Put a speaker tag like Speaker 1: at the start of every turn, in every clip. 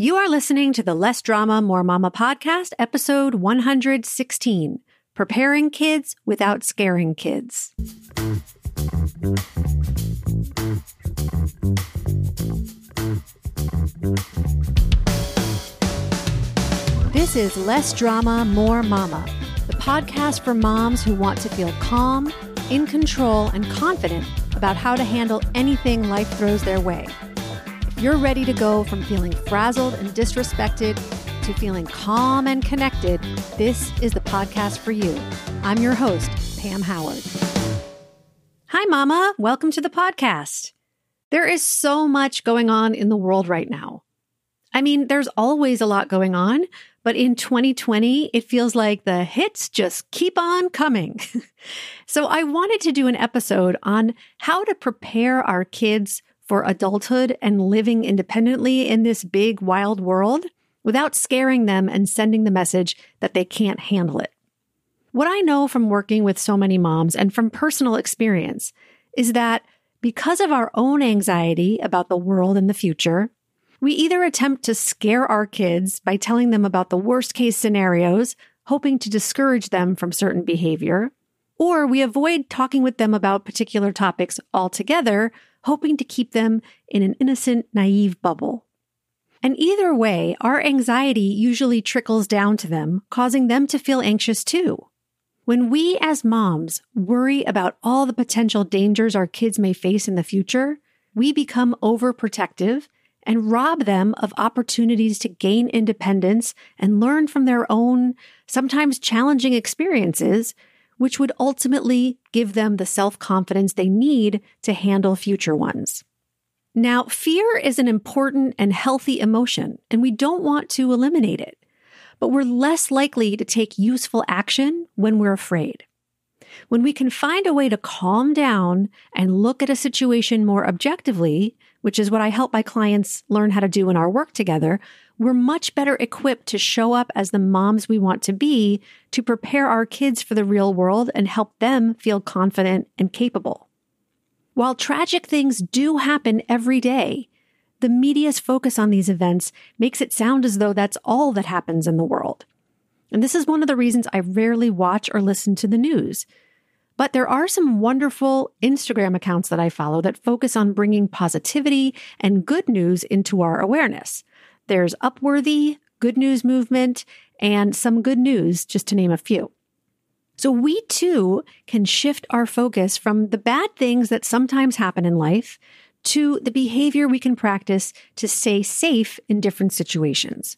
Speaker 1: You are listening to the Less Drama, More Mama podcast, episode 116 Preparing Kids Without Scaring Kids. This is Less Drama, More Mama, the podcast for moms who want to feel calm, in control, and confident about how to handle anything life throws their way. You're ready to go from feeling frazzled and disrespected to feeling calm and connected, this is the podcast for you. I'm your host, Pam Howard. Hi, Mama. Welcome to the podcast. There is so much going on in the world right now. I mean, there's always a lot going on, but in 2020, it feels like the hits just keep on coming. so I wanted to do an episode on how to prepare our kids for adulthood and living independently in this big, wild world without scaring them and sending the message that they can't handle it. What I know from working with so many moms and from personal experience is that because of our own anxiety about the world and the future, we either attempt to scare our kids by telling them about the worst case scenarios, hoping to discourage them from certain behavior, or we avoid talking with them about particular topics altogether, hoping to keep them in an innocent, naive bubble. And either way, our anxiety usually trickles down to them, causing them to feel anxious too. When we as moms worry about all the potential dangers our kids may face in the future, we become overprotective and rob them of opportunities to gain independence and learn from their own, sometimes challenging experiences which would ultimately give them the self confidence they need to handle future ones. Now, fear is an important and healthy emotion, and we don't want to eliminate it, but we're less likely to take useful action when we're afraid. When we can find a way to calm down and look at a situation more objectively, which is what I help my clients learn how to do in our work together, we're much better equipped to show up as the moms we want to be to prepare our kids for the real world and help them feel confident and capable. While tragic things do happen every day, the media's focus on these events makes it sound as though that's all that happens in the world. And this is one of the reasons I rarely watch or listen to the news. But there are some wonderful Instagram accounts that I follow that focus on bringing positivity and good news into our awareness. There's Upworthy, Good News Movement, and Some Good News, just to name a few. So we too can shift our focus from the bad things that sometimes happen in life to the behavior we can practice to stay safe in different situations.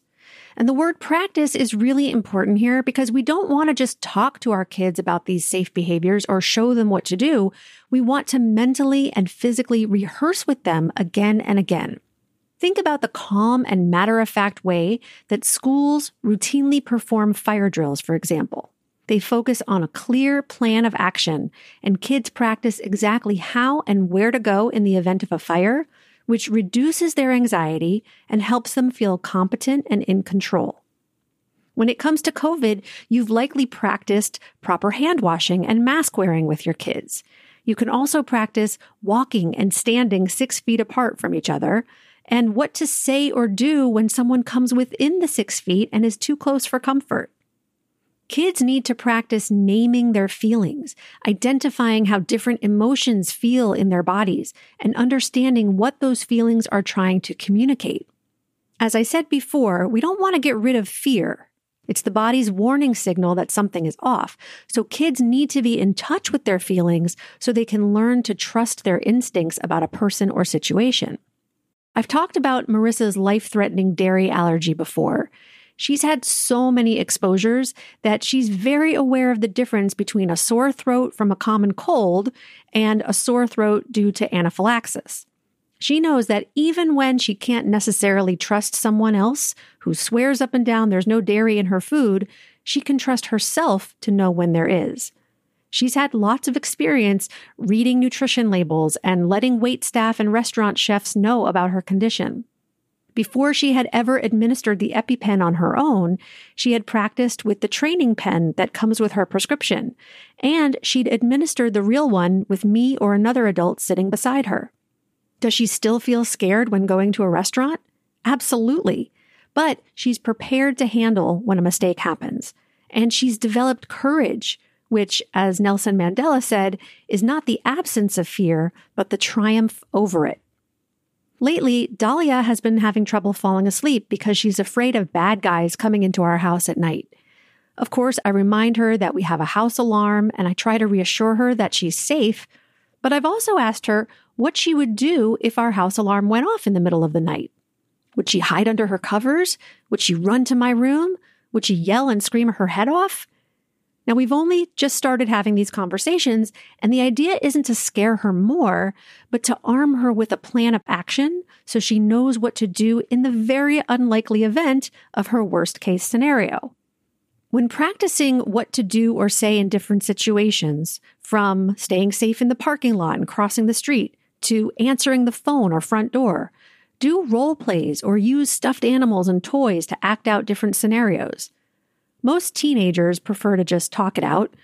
Speaker 1: And the word practice is really important here because we don't want to just talk to our kids about these safe behaviors or show them what to do. We want to mentally and physically rehearse with them again and again. Think about the calm and matter of fact way that schools routinely perform fire drills, for example. They focus on a clear plan of action, and kids practice exactly how and where to go in the event of a fire, which reduces their anxiety and helps them feel competent and in control. When it comes to COVID, you've likely practiced proper hand washing and mask wearing with your kids. You can also practice walking and standing six feet apart from each other, and what to say or do when someone comes within the six feet and is too close for comfort. Kids need to practice naming their feelings, identifying how different emotions feel in their bodies, and understanding what those feelings are trying to communicate. As I said before, we don't want to get rid of fear. It's the body's warning signal that something is off. So kids need to be in touch with their feelings so they can learn to trust their instincts about a person or situation. I've talked about Marissa's life threatening dairy allergy before. She's had so many exposures that she's very aware of the difference between a sore throat from a common cold and a sore throat due to anaphylaxis. She knows that even when she can't necessarily trust someone else who swears up and down there's no dairy in her food, she can trust herself to know when there is. She's had lots of experience reading nutrition labels and letting wait staff and restaurant chefs know about her condition. Before she had ever administered the EpiPen on her own, she had practiced with the training pen that comes with her prescription, and she'd administered the real one with me or another adult sitting beside her. Does she still feel scared when going to a restaurant? Absolutely. but she's prepared to handle when a mistake happens. And she's developed courage, which, as Nelson Mandela said, is not the absence of fear, but the triumph over it. Lately, Dahlia has been having trouble falling asleep because she's afraid of bad guys coming into our house at night. Of course, I remind her that we have a house alarm and I try to reassure her that she's safe, but I've also asked her what she would do if our house alarm went off in the middle of the night. Would she hide under her covers? Would she run to my room? Would she yell and scream her head off? Now, we've only just started having these conversations, and the idea isn't to scare her more, but to arm her with a plan of action so she knows what to do in the very unlikely event of her worst case scenario. When practicing what to do or say in different situations, from staying safe in the parking lot and crossing the street to answering the phone or front door, do role plays or use stuffed animals and toys to act out different scenarios. Most teenagers prefer to just talk it out,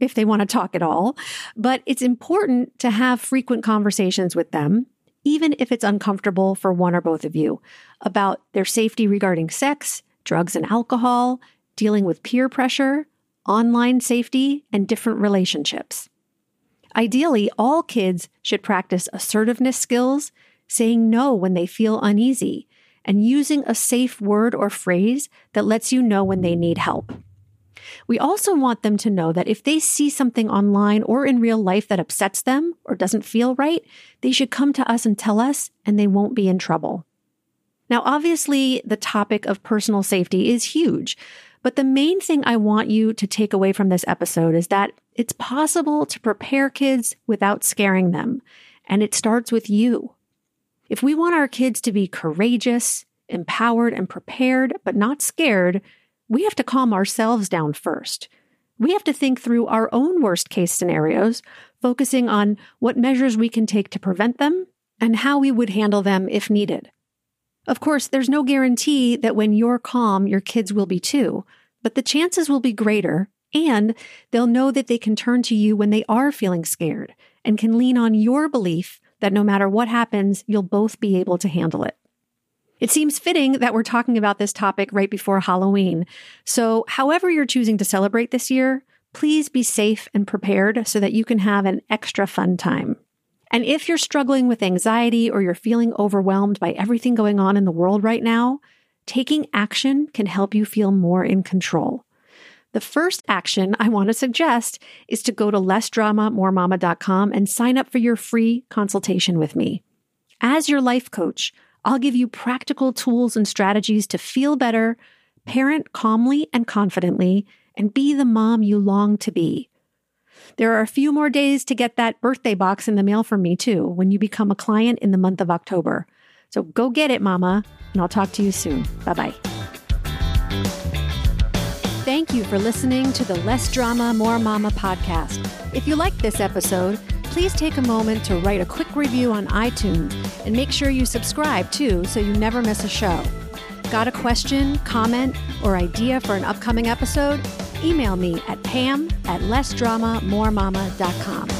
Speaker 1: if they want to talk at all, but it's important to have frequent conversations with them, even if it's uncomfortable for one or both of you, about their safety regarding sex, drugs and alcohol, dealing with peer pressure, online safety, and different relationships. Ideally, all kids should practice assertiveness skills saying no when they feel uneasy, and using a safe word or phrase that lets you know when they need help. We also want them to know that if they see something online or in real life that upsets them or doesn't feel right, they should come to us and tell us, and they won't be in trouble. Now, obviously, the topic of personal safety is huge, but the main thing I want you to take away from this episode is that it's possible to prepare kids without scaring them, and it starts with you. If we want our kids to be courageous, empowered, and prepared, but not scared, we have to calm ourselves down first. We have to think through our own worst case scenarios, focusing on what measures we can take to prevent them and how we would handle them if needed. Of course, there's no guarantee that when you're calm, your kids will be too, but the chances will be greater, and they'll know that they can turn to you when they are feeling scared and can lean on your belief that no matter what happens, you'll both be able to handle it. It seems fitting that we're talking about this topic right before Halloween. So, however you're choosing to celebrate this year, please be safe and prepared so that you can have an extra fun time. And if you're struggling with anxiety or you're feeling overwhelmed by everything going on in the world right now, taking action can help you feel more in control. The first action I want to suggest is to go to lessdramamoremama.com and sign up for your free consultation with me. As your life coach, I'll give you practical tools and strategies to feel better, parent calmly and confidently, and be the mom you long to be. There are a few more days to get that birthday box in the mail from me, too, when you become a client in the month of October. So go get it, Mama, and I'll talk to you soon. Bye bye. Thank you for listening to the Less Drama, More Mama podcast. If you liked this episode, please take a moment to write a quick review on iTunes and make sure you subscribe too so you never miss a show. Got a question, comment, or idea for an upcoming episode? Email me at pam at lessdramamoremama.com.